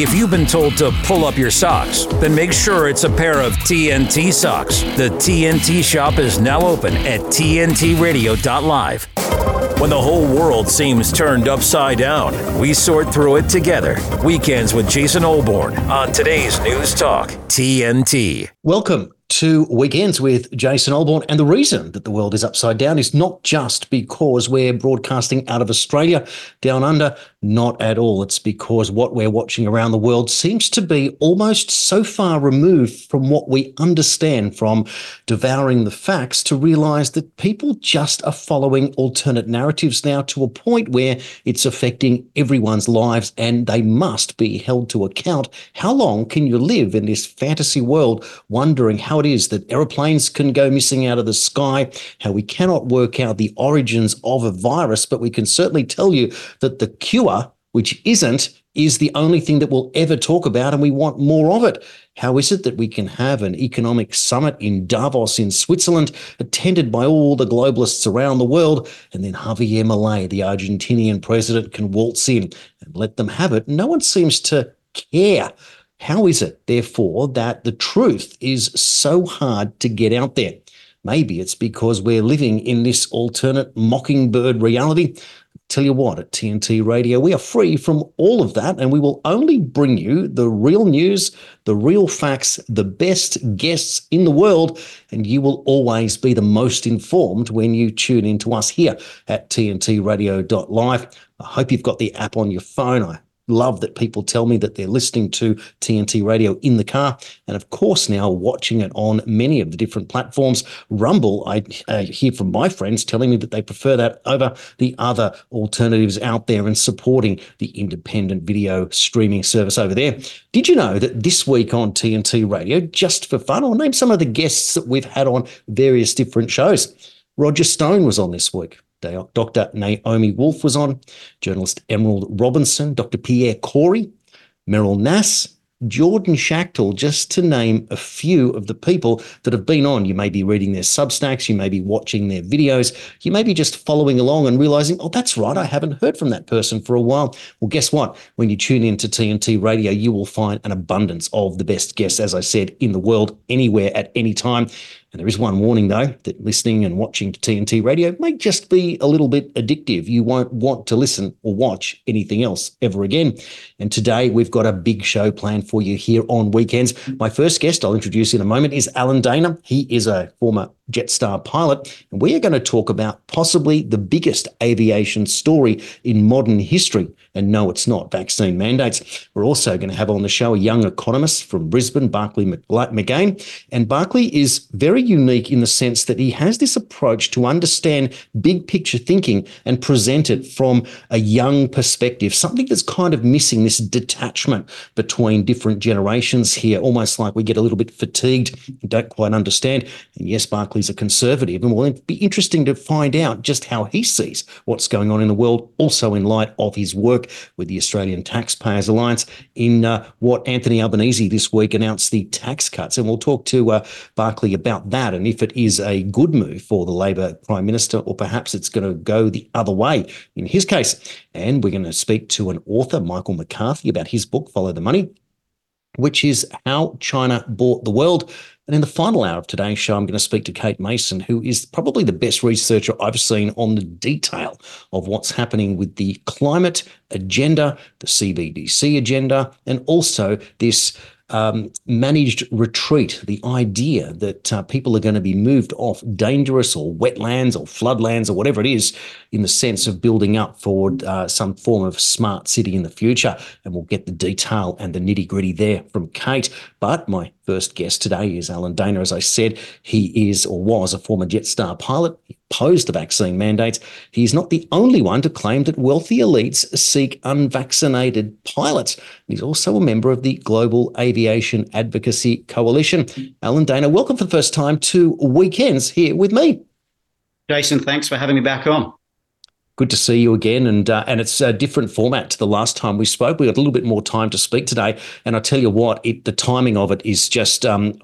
If you've been told to pull up your socks, then make sure it's a pair of TNT socks. The TNT shop is now open at TNTRadio.live. When the whole world seems turned upside down, we sort through it together. Weekends with Jason Olbourne on today's News Talk, TNT. Welcome to Weekends with Jason Olbourne. And the reason that the world is upside down is not just because we're broadcasting out of Australia down under, not at all. It's because what we're watching around the world seems to be almost so far removed from what we understand from devouring the facts to realize that people just are following alternate narratives now to a point where it's affecting everyone's lives and they must be held to account. How long can you live in this fantasy world wondering how it is that aeroplanes can go missing out of the sky, how we cannot work out the origins of a virus, but we can certainly tell you that the cure, which isn't, is the only thing that we'll ever talk about, and we want more of it. How is it that we can have an economic summit in Davos in Switzerland, attended by all the globalists around the world, and then Javier Milei, the Argentinian president, can waltz in and let them have it? No one seems to care how is it, therefore, that the truth is so hard to get out there? Maybe it's because we're living in this alternate mockingbird reality. Tell you what, at TNT Radio, we are free from all of that, and we will only bring you the real news, the real facts, the best guests in the world, and you will always be the most informed when you tune in to us here at tntradio.live. I hope you've got the app on your phone. I love that people tell me that they're listening to TNT radio in the car. And of course, now watching it on many of the different platforms. Rumble, I uh, hear from my friends telling me that they prefer that over the other alternatives out there and supporting the independent video streaming service over there. Did you know that this week on TNT radio, just for fun, I'll name some of the guests that we've had on various different shows. Roger Stone was on this week. Dr. Naomi Wolf was on, journalist Emerald Robinson, Dr. Pierre Kory, Meryl Nass, Jordan Schachtel, just to name a few of the people that have been on. You may be reading their Substacks, you may be watching their videos, you may be just following along and realizing, oh, that's right, I haven't heard from that person for a while. Well, guess what? When you tune into TNT radio, you will find an abundance of the best guests, as I said, in the world, anywhere at any time. There is one warning, though, that listening and watching TNT radio may just be a little bit addictive. You won't want to listen or watch anything else ever again. And today we've got a big show planned for you here on weekends. My first guest I'll introduce in a moment is Alan Dana. He is a former Jetstar pilot, and we are going to talk about possibly the biggest aviation story in modern history. And no, it's not vaccine mandates. We're also going to have on the show a young economist from Brisbane, Barclay McGain. And Barclay is very unique in the sense that he has this approach to understand big picture thinking and present it from a young perspective, something that's kind of missing this detachment between different generations here, almost like we get a little bit fatigued and don't quite understand. And yes, Barclay Buckley's a conservative, and well, it'd be interesting to find out just how he sees what's going on in the world, also in light of his work with the Australian Taxpayers Alliance in uh, what Anthony Albanese this week announced the tax cuts. And we'll talk to uh, Barclay about that and if it is a good move for the Labor Prime Minister, or perhaps it's going to go the other way in his case. And we're going to speak to an author, Michael McCarthy, about his book, Follow the Money which is how China bought the world. And in the final hour of today's show, I'm going to speak to Kate Mason, who is probably the best researcher I've seen on the detail of what's happening with the climate agenda, the CBDC agenda, and also this um, managed retreat, the idea that uh, people are going to be moved off dangerous or wetlands or floodlands or whatever it is in the sense of building up for uh, some form of smart city in the future. And we'll get the detail and the nitty gritty there from Kate. But my first guest today is Alan Dana. As I said, he is or was a former Jetstar pilot. He opposed the vaccine mandates. He's not the only one to claim that wealthy elites seek unvaccinated pilots. He's also a member of the Global Aviation Advocacy Coalition. Alan Dana, welcome for the first time to Weekends here with me. Jason, thanks for having me back on good to see you again. And uh, and it's a different format to the last time we spoke. We got a little bit more time to speak today. And I tell you what, it, the timing of it is just um,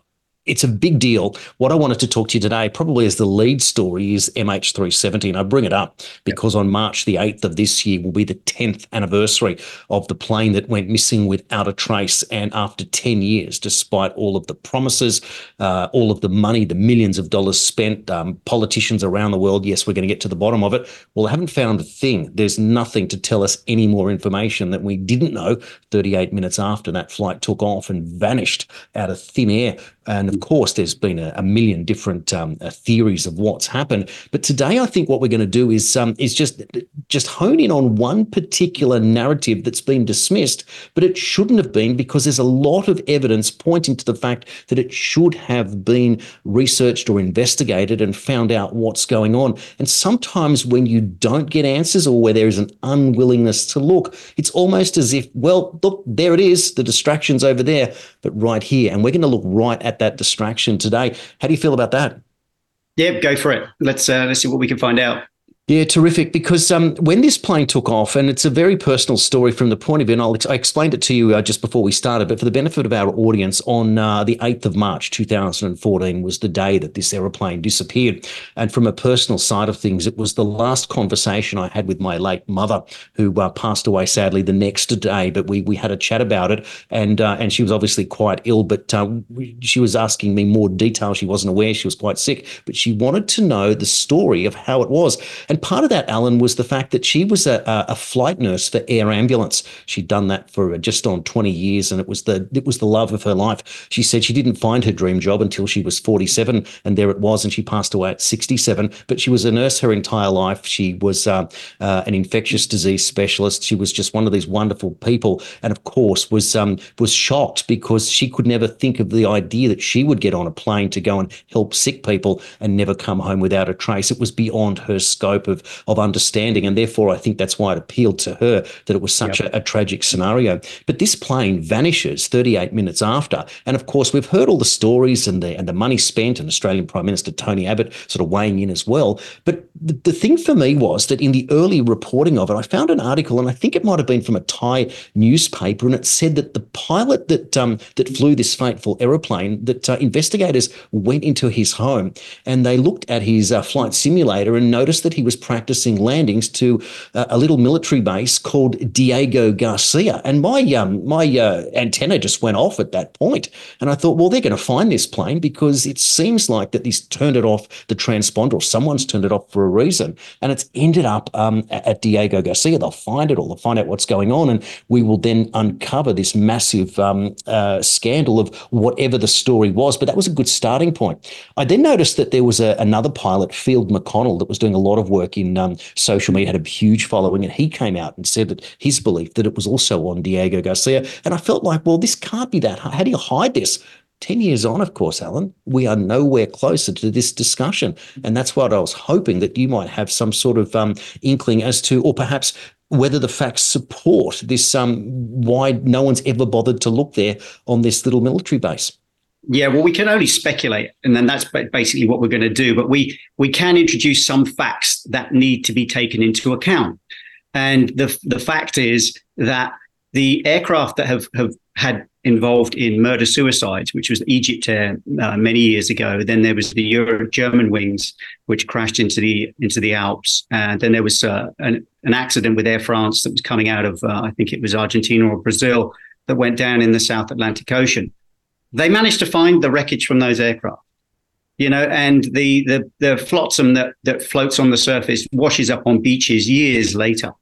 it's a big deal. What I wanted to talk to you today, probably as the lead story, is MH370. And I bring it up because on March the 8th of this year will be the 10th anniversary of the plane that went missing without a trace. And after 10 years, despite all of the promises, uh, all of the money, the millions of dollars spent, um, politicians around the world, yes, we're going to get to the bottom of it. Well, I haven't found a thing. There's nothing to tell us any more information that we didn't know 38 minutes after that flight took off and vanished out of thin air. And of course, there's been a, a million different um, uh, theories of what's happened. But today, I think what we're going to do is um, is just just hone in on one particular narrative that's been dismissed, but it shouldn't have been because there's a lot of evidence pointing to the fact that it should have been researched or investigated and found out what's going on. And sometimes when you don't get answers or where there is an unwillingness to look, it's almost as if, well, look, there it is, the distraction's over there, but right here, and we're going to look right at that distraction today. How do you feel about that? Yeah, go for it. Let's uh, let's see what we can find out. Yeah, terrific. Because um, when this plane took off, and it's a very personal story from the point of view, and I'll, I explained it to you uh, just before we started, but for the benefit of our audience, on uh, the 8th of March 2014 was the day that this aeroplane disappeared. And from a personal side of things, it was the last conversation I had with my late mother, who uh, passed away sadly the next day. But we we had a chat about it, and uh, and she was obviously quite ill, but uh, she was asking me more detail. She wasn't aware she was quite sick, but she wanted to know the story of how it was. And part of that, Alan, was the fact that she was a, a flight nurse for Air Ambulance. She'd done that for just on 20 years, and it was the it was the love of her life. She said she didn't find her dream job until she was 47, and there it was, and she passed away at 67. But she was a nurse her entire life. She was uh, uh, an infectious disease specialist. She was just one of these wonderful people, and of course was um, was shocked because she could never think of the idea that she would get on a plane to go and help sick people and never come home without a trace. It was beyond her scope scope of of understanding, and therefore I think that's why it appealed to her that it was such yep. a, a tragic scenario. But this plane vanishes 38 minutes after, and of course we've heard all the stories and the and the money spent, and Australian Prime Minister Tony Abbott sort of weighing in as well. But the, the thing for me was that in the early reporting of it, I found an article, and I think it might have been from a Thai newspaper, and it said that the pilot that um, that flew this fateful aeroplane, that uh, investigators went into his home and they looked at his uh, flight simulator and noticed that he was was practicing landings to uh, a little military base called Diego Garcia. And my um, my uh, antenna just went off at that point. And I thought, well, they're going to find this plane because it seems like that he's turned it off the transponder or someone's turned it off for a reason. And it's ended up um, at Diego Garcia. They'll find it or they'll find out what's going on. And we will then uncover this massive um, uh, scandal of whatever the story was. But that was a good starting point. I then noticed that there was a, another pilot, Field McConnell, that was doing a lot of work in um, social media, had a huge following, and he came out and said that his belief that it was also on Diego Garcia. And I felt like, well, this can't be that. How do you hide this? 10 years on, of course, Alan, we are nowhere closer to this discussion. And that's what I was hoping that you might have some sort of um, inkling as to, or perhaps whether the facts support this, um, why no one's ever bothered to look there on this little military base. Yeah, well, we can only speculate, and then that's basically what we're going to do. But we we can introduce some facts that need to be taken into account. And the the fact is that the aircraft that have have had involved in murder suicides, which was Egypt Air uh, many years ago. Then there was the Euro German wings, which crashed into the into the Alps, and then there was uh, an, an accident with Air France that was coming out of uh, I think it was Argentina or Brazil that went down in the South Atlantic Ocean they managed to find the wreckage from those aircraft you know and the the the flotsam that that floats on the surface washes up on beaches years later.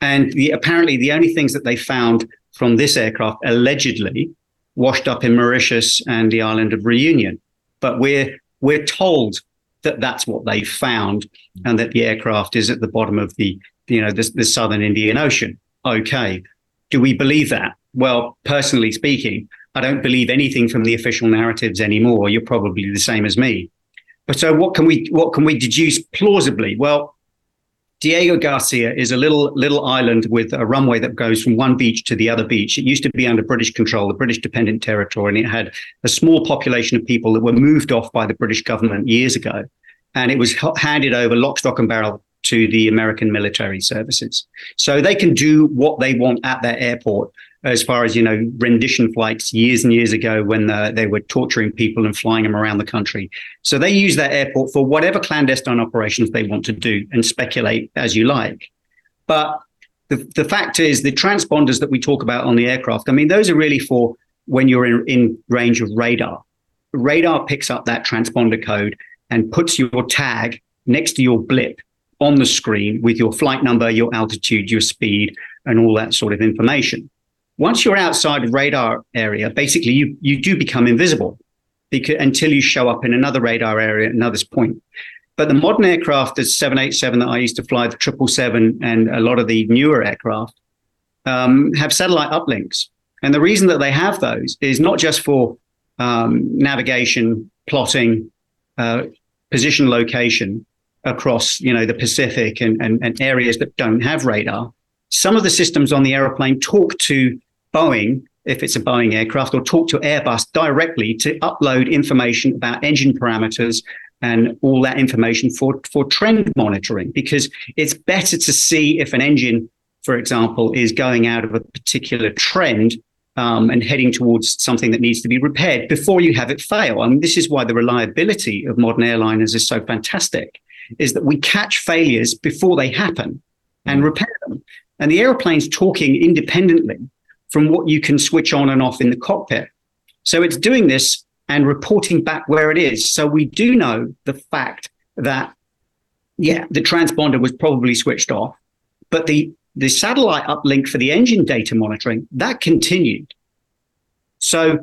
And the, apparently the only things that they found from this aircraft allegedly washed up in Mauritius and the island of Reunion. But we're we're told that that's what they found and that the aircraft is at the bottom of the you know the, the southern Indian Ocean. Okay. Do we believe that? Well personally speaking I don't believe anything from the official narratives anymore. You're probably the same as me. But so what can we what can we deduce plausibly? Well, Diego Garcia is a little little island with a runway that goes from one beach to the other beach. It used to be under British control, the British dependent territory, and it had a small population of people that were moved off by the British government years ago. And it was handed over lock, stock, and barrel to the American military services. So they can do what they want at their airport as far as you know rendition flights years and years ago when the, they were torturing people and flying them around the country. So they use that airport for whatever clandestine operations they want to do and speculate as you like. But the, the fact is the transponders that we talk about on the aircraft i mean those are really for when you're in, in range of radar. Radar picks up that transponder code and puts your tag next to your blip on the screen with your flight number your altitude your speed and all that sort of information once you're outside radar area, basically you you do become invisible because until you show up in another radar area at another point. But the modern aircraft, the 787 that I used to fly, the 777, and a lot of the newer aircraft um, have satellite uplinks. And the reason that they have those is not just for um, navigation, plotting, uh, position location across, you know, the Pacific and, and, and areas that don't have radar, some of the systems on the aeroplane talk to Boeing, if it's a Boeing aircraft, or talk to Airbus directly to upload information about engine parameters and all that information for, for trend monitoring, because it's better to see if an engine, for example, is going out of a particular trend um, and heading towards something that needs to be repaired before you have it fail. I mean, this is why the reliability of modern airliners is so fantastic, is that we catch failures before they happen and repair them. And the airplane's talking independently from what you can switch on and off in the cockpit. So it's doing this and reporting back where it is. So we do know the fact that, yeah, the transponder was probably switched off, but the, the satellite uplink for the engine data monitoring, that continued. So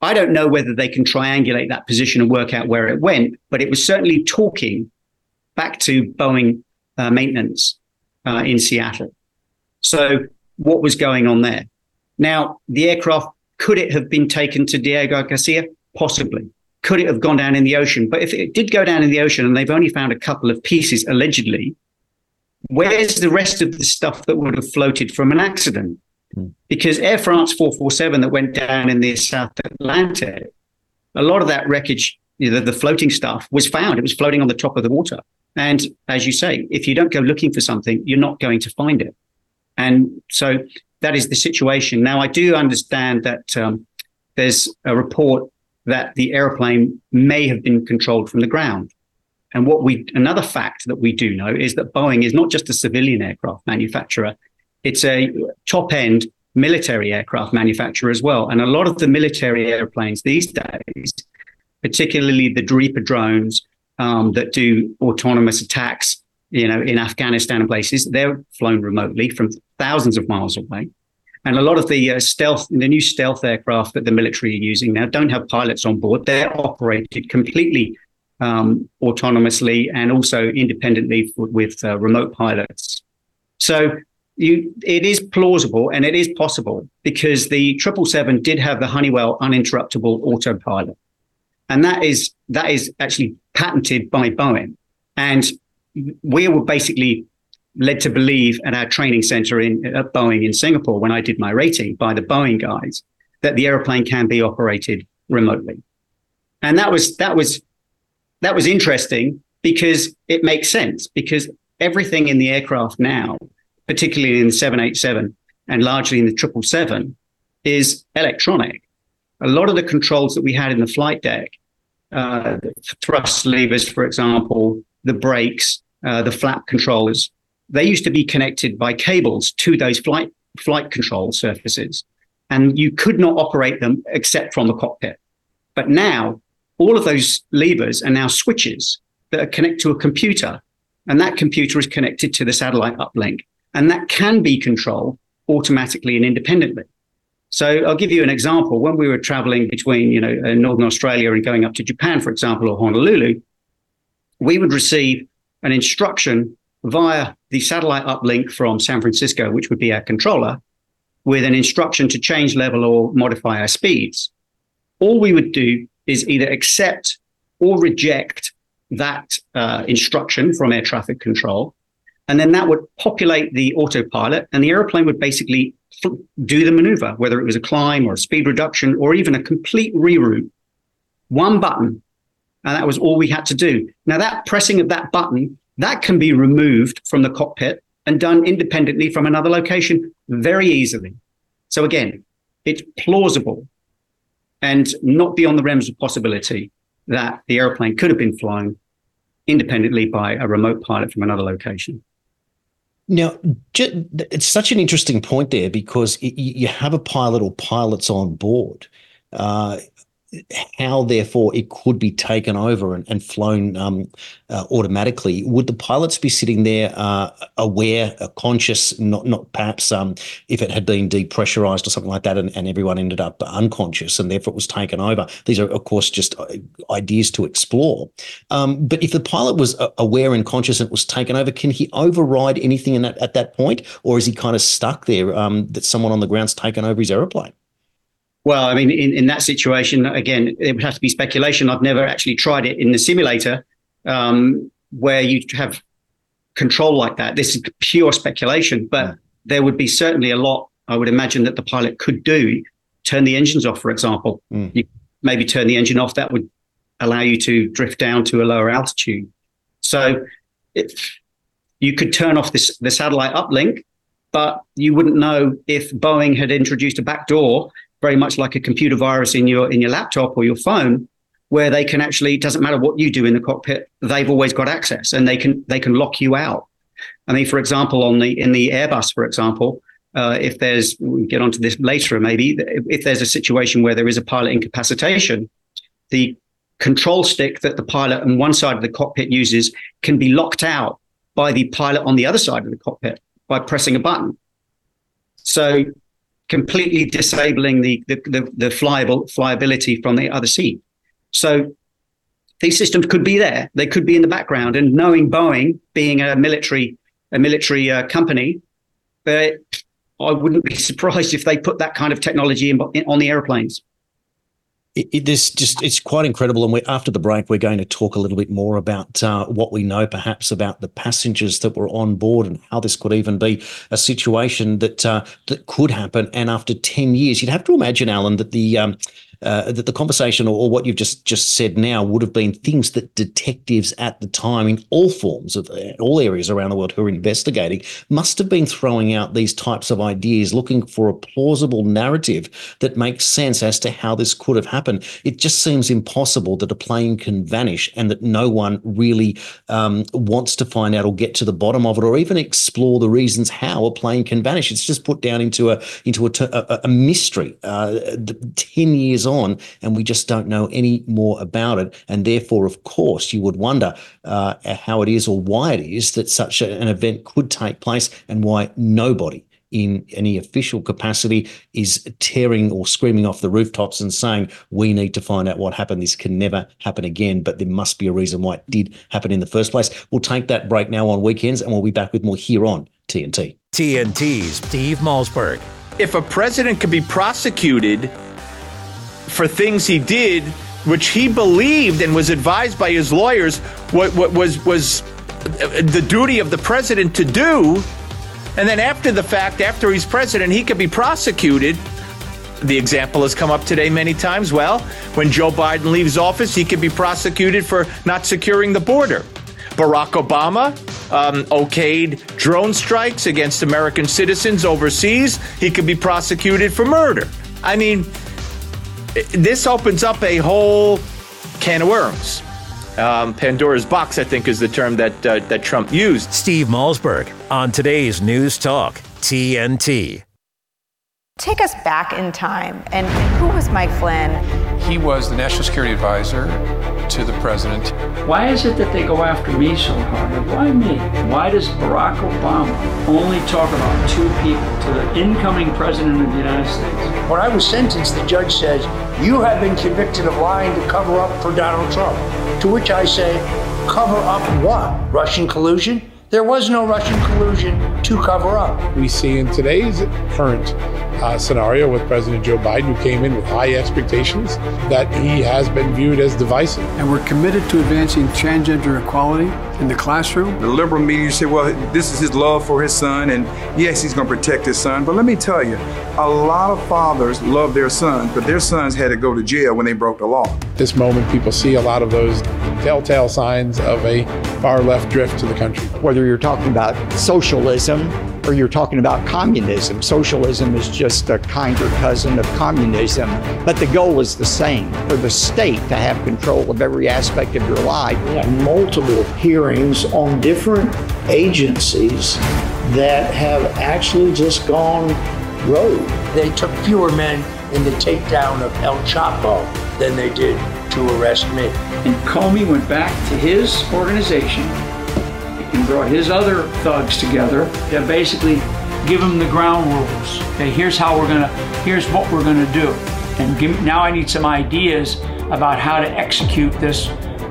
I don't know whether they can triangulate that position and work out where it went, but it was certainly talking back to Boeing uh, maintenance uh, in Seattle. So, what was going on there? Now, the aircraft could it have been taken to Diego Garcia? Possibly. Could it have gone down in the ocean? But if it did go down in the ocean and they've only found a couple of pieces allegedly, where's the rest of the stuff that would have floated from an accident? Hmm. Because Air France 447 that went down in the South Atlantic, a lot of that wreckage, you know, the floating stuff was found. It was floating on the top of the water. And as you say, if you don't go looking for something, you're not going to find it. And so that is the situation. Now, I do understand that um, there's a report that the airplane may have been controlled from the ground. And what we, another fact that we do know is that Boeing is not just a civilian aircraft manufacturer, it's a top end military aircraft manufacturer as well. And a lot of the military airplanes these days, particularly the Reaper drones, um, that do autonomous attacks, you know, in Afghanistan and places. They're flown remotely from thousands of miles away. And a lot of the uh, stealth, the new stealth aircraft that the military are using now don't have pilots on board. They're operated completely um, autonomously and also independently with uh, remote pilots. So you, it is plausible and it is possible because the 777 did have the Honeywell uninterruptible autopilot and that is that is actually patented by Boeing. And we were basically led to believe at our training center in at Boeing in Singapore when I did my rating by the Boeing guys that the airplane can be operated remotely. And that was that was that was interesting because it makes sense because everything in the aircraft now, particularly in the 787 and largely in the 777, is electronic. A lot of the controls that we had in the flight deck uh, thrust levers, for example, the brakes, uh, the flap controllers, they used to be connected by cables to those flight flight control surfaces, and you could not operate them except from the cockpit. But now, all of those levers are now switches that are connected to a computer, and that computer is connected to the satellite uplink, and that can be controlled automatically and independently. So I'll give you an example. When we were traveling between, you know, uh, Northern Australia and going up to Japan, for example, or Honolulu, we would receive an instruction via the satellite uplink from San Francisco, which would be our controller, with an instruction to change level or modify our speeds. All we would do is either accept or reject that uh, instruction from air traffic control. And then that would populate the autopilot, and the airplane would basically do the maneuver, whether it was a climb or a speed reduction or even a complete reroute. One button, and that was all we had to do. Now, that pressing of that button, that can be removed from the cockpit and done independently from another location very easily. So again, it's plausible and not beyond the realms of possibility that the airplane could have been flown independently by a remote pilot from another location. Now, it's such an interesting point there because you have a pilot or pilots on board. Uh, how therefore it could be taken over and, and flown um, uh, automatically. Would the pilots be sitting there uh, aware uh, conscious not not perhaps um, if it had been depressurized or something like that and, and, everyone ended up unconscious and therefore it was taken over? These are of course just uh, ideas to explore. Um, but if the pilot was uh, aware and conscious and it was taken over can he override anything in that, at that point? Or is he kind of stuck there um, that someone on the ground's taken over his aeroplane well, I mean, in, in that situation, again, it would have to be speculation. I've never actually tried it in the simulator um, where you have control like that. This is pure speculation, but yeah. there would be certainly a lot, I would imagine, that the pilot could do. Turn the engines off, for example. Mm. You maybe turn the engine off. That would allow you to drift down to a lower altitude. So if you could turn off this the satellite uplink, but you wouldn't know if Boeing had introduced a backdoor very much like a computer virus in your in your laptop or your phone where they can actually it doesn't matter what you do in the cockpit they've always got access and they can they can lock you out. I mean for example on the in the airbus for example uh, if there's we'll get onto this later maybe if there's a situation where there is a pilot incapacitation the control stick that the pilot on one side of the cockpit uses can be locked out by the pilot on the other side of the cockpit by pressing a button. So completely disabling the, the, the, the flyable flyability from the other seat. So these systems could be there. They could be in the background. And knowing Boeing being a military a military uh, company, but I wouldn't be surprised if they put that kind of technology in, in, on the airplanes it, it, this just it's quite incredible. And we after the break we're going to talk a little bit more about uh, what we know perhaps about the passengers that were on board and how this could even be a situation that uh, that could happen. And after 10 years you'd have to imagine alan that the um, uh, that the conversation or, or, what you've just just said now would have been things that detectives at the time in all forms of uh, all areas around the world who are investigating must have been throwing out these types of ideas looking for a plausible narrative that makes sense as to how this could have happened. It just seems impossible that a plane can vanish and that no one really um, wants to find out or get to the bottom of it or even explore the reasons how a plane can vanish. It's just put down into a into a, a, a mystery uh, 10 years on on, and we just don't know any more about it. And therefore, of course, you would wonder uh, how it is or why it is that such a, an event could take place and why nobody in any official capacity is tearing or screaming off the rooftops and saying, we need to find out what happened. This can never happen again, but there must be a reason why it did happen in the first place. We'll take that break now on weekends and we'll be back with more here on TNT. TNT's Steve Malzberg. If a president could be prosecuted for things he did, which he believed and was advised by his lawyers what, what was was the duty of the president to do. And then after the fact, after he's president, he could be prosecuted. The example has come up today many times. Well, when Joe Biden leaves office, he could be prosecuted for not securing the border. Barack Obama um, okayed drone strikes against American citizens overseas. He could be prosecuted for murder. I mean, this opens up a whole can of worms. Um, Pandora's box, I think, is the term that uh, that Trump used. Steve Malzberg on today's News Talk TNT. Take us back in time, and, and who was Mike Flynn? He was the national security advisor to the president. Why is it that they go after me so hard? Why me? Why does Barack Obama only talk about two people to the incoming president of the United States? When I was sentenced, the judge says, You have been convicted of lying to cover up for Donald Trump. To which I say, Cover up what? Russian collusion? There was no Russian collusion to cover up. We see in today's current uh, scenario with President Joe Biden, who came in with high expectations, that he has been viewed as divisive. And we're committed to advancing transgender equality in the classroom. The liberal media say, well, this is his love for his son, and yes, he's going to protect his son. But let me tell you, a lot of fathers love their sons, but their sons had to go to jail when they broke the law. This moment, people see a lot of those telltale signs of a far left drift to the country. Whether you're talking about socialism, or you're talking about communism. Socialism is just a kinder cousin of communism, but the goal is the same for the state to have control of every aspect of your life. We have multiple hearings on different agencies that have actually just gone rogue. They took fewer men in the takedown of El Chapo than they did to arrest me. And Comey went back to his organization and brought his other thugs together to basically give them the ground rules. Okay, here's how we're gonna, here's what we're gonna do. And give, now I need some ideas about how to execute this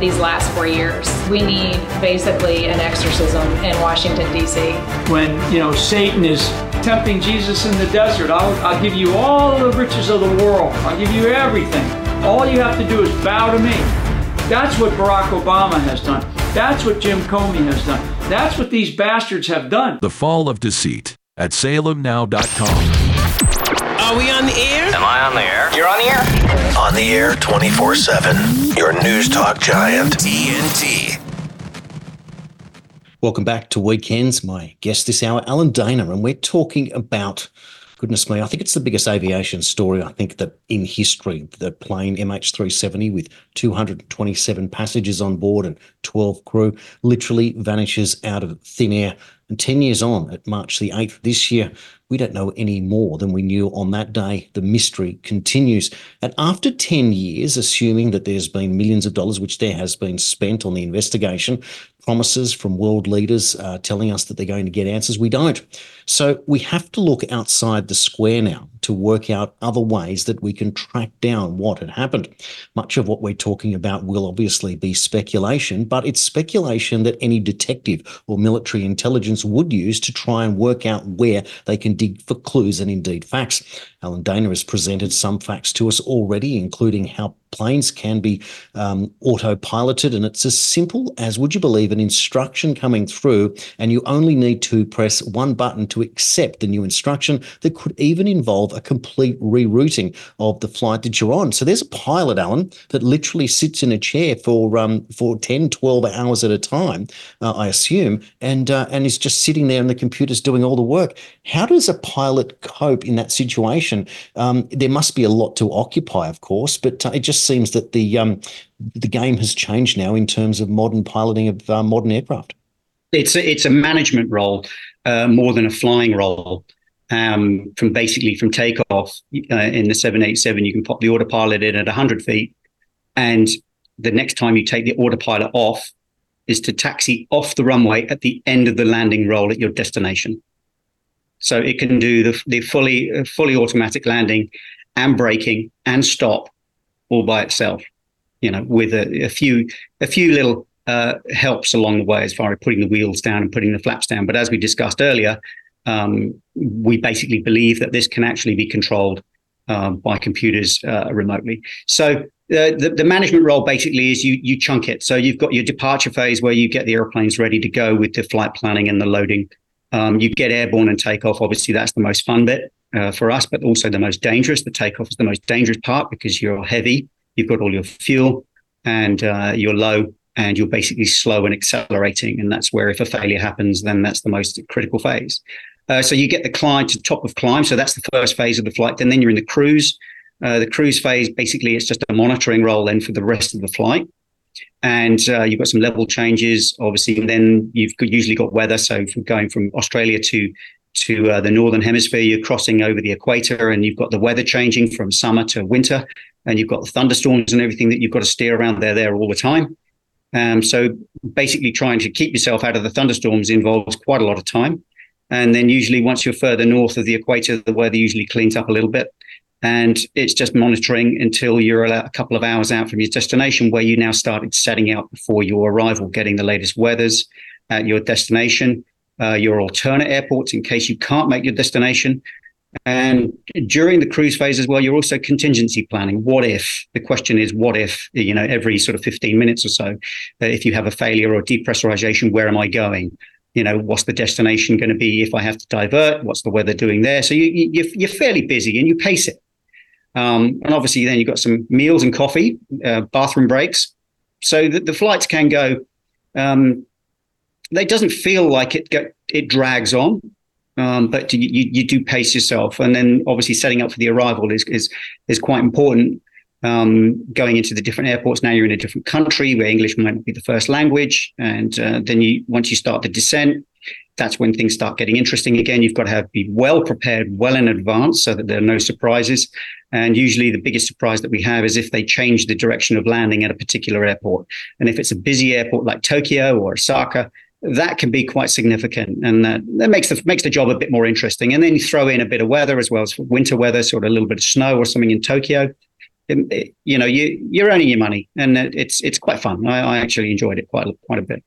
these last four years. We need basically an exorcism in Washington, D.C. When, you know, Satan is tempting Jesus in the desert, I'll, I'll give you all the riches of the world, I'll give you everything. All you have to do is bow to me. That's what Barack Obama has done. That's what Jim Comey has done. That's what these bastards have done. The Fall of Deceit at salemnow.com. Are we on the air? Am I on the air? You're on the air? On the air 24 7. Your news talk giant. TNT. Welcome back to Weekends. My guest this hour, Alan Dana, and we're talking about, goodness me, I think it's the biggest aviation story, I think, that in history. The plane MH370 with 227 passengers on board and 12 crew literally vanishes out of thin air. And 10 years on, at March the 8th this year, we don't know any more than we knew on that day. The mystery continues. And after 10 years, assuming that there's been millions of dollars, which there has been spent on the investigation, promises from world leaders uh, telling us that they're going to get answers, we don't. So we have to look outside the square now to work out other ways that we can track down what had happened. Much of what we're talking about will obviously be speculation, but it's speculation that any detective or military intelligence would use to try and work out where they can dig for clues and indeed facts. Alan Dana has presented some facts to us already, including how planes can be um, autopiloted. And it's as simple as, would you believe, an instruction coming through, and you only need to press one button to accept the new instruction that could even involve a complete rerouting of the flight that you're on. So there's a pilot, Alan, that literally sits in a chair for um, for 10, 12 hours at a time, uh, I assume, and uh, and is just sitting there and the computer's doing all the work. How does a pilot cope in that situation? Um, there must be a lot to occupy, of course, but uh, it just seems that the um, the game has changed now in terms of modern piloting of uh, modern aircraft. It's a, it's a management role uh, more than a flying role um, from basically from takeoff uh, in the 787, you can pop the autopilot in at 100 feet. And the next time you take the autopilot off is to taxi off the runway at the end of the landing roll at your destination. So it can do the, the fully uh, fully automatic landing and braking and stop all by itself. You know, with a, a few a few little uh, helps along the way as far as putting the wheels down and putting the flaps down. But as we discussed earlier, um, we basically believe that this can actually be controlled um, by computers uh, remotely. So uh, the, the management role basically is you you chunk it. So you've got your departure phase where you get the airplanes ready to go with the flight planning and the loading. Um, you get airborne and takeoff. Obviously, that's the most fun bit uh, for us, but also the most dangerous. The takeoff is the most dangerous part because you're heavy. You've got all your fuel, and uh, you're low, and you're basically slow and accelerating. And that's where, if a failure happens, then that's the most critical phase. Uh, so you get the climb to the top of climb. So that's the first phase of the flight. Then then you're in the cruise. Uh, the cruise phase, basically, it's just a monitoring role then for the rest of the flight. And uh, you've got some level changes, obviously. And then you've usually got weather. So from going from Australia to to uh, the northern hemisphere, you're crossing over the equator, and you've got the weather changing from summer to winter, and you've got the thunderstorms and everything that you've got to steer around there there all the time. Um, so basically, trying to keep yourself out of the thunderstorms involves quite a lot of time. And then usually once you're further north of the equator, the weather usually cleans up a little bit. And it's just monitoring until you're a couple of hours out from your destination, where you now started setting out before your arrival, getting the latest weathers at your destination, uh, your alternate airports in case you can't make your destination. And during the cruise phase as well, you're also contingency planning. What if? The question is, what if, you know, every sort of 15 minutes or so, uh, if you have a failure or depressurization, where am I going? You know, what's the destination going to be if I have to divert? What's the weather doing there? So you, you, you're fairly busy and you pace it. Um, and obviously, then you've got some meals and coffee, uh, bathroom breaks. So that the flights can go, um, it doesn't feel like it, it drags on um, but you, you do pace yourself, and then obviously setting up for the arrival is is is quite important. Um, going into the different airports now, you're in a different country where English might not be the first language, and uh, then you once you start the descent, that's when things start getting interesting again. You've got to have be well prepared, well in advance, so that there are no surprises. And usually, the biggest surprise that we have is if they change the direction of landing at a particular airport. And if it's a busy airport like Tokyo or Osaka, that can be quite significant, and that, that makes the makes the job a bit more interesting. And then you throw in a bit of weather as well as winter weather, sort of a little bit of snow or something in Tokyo. It, it, you know, you you're earning your money, and it's it's quite fun. I, I actually enjoyed it quite quite a bit.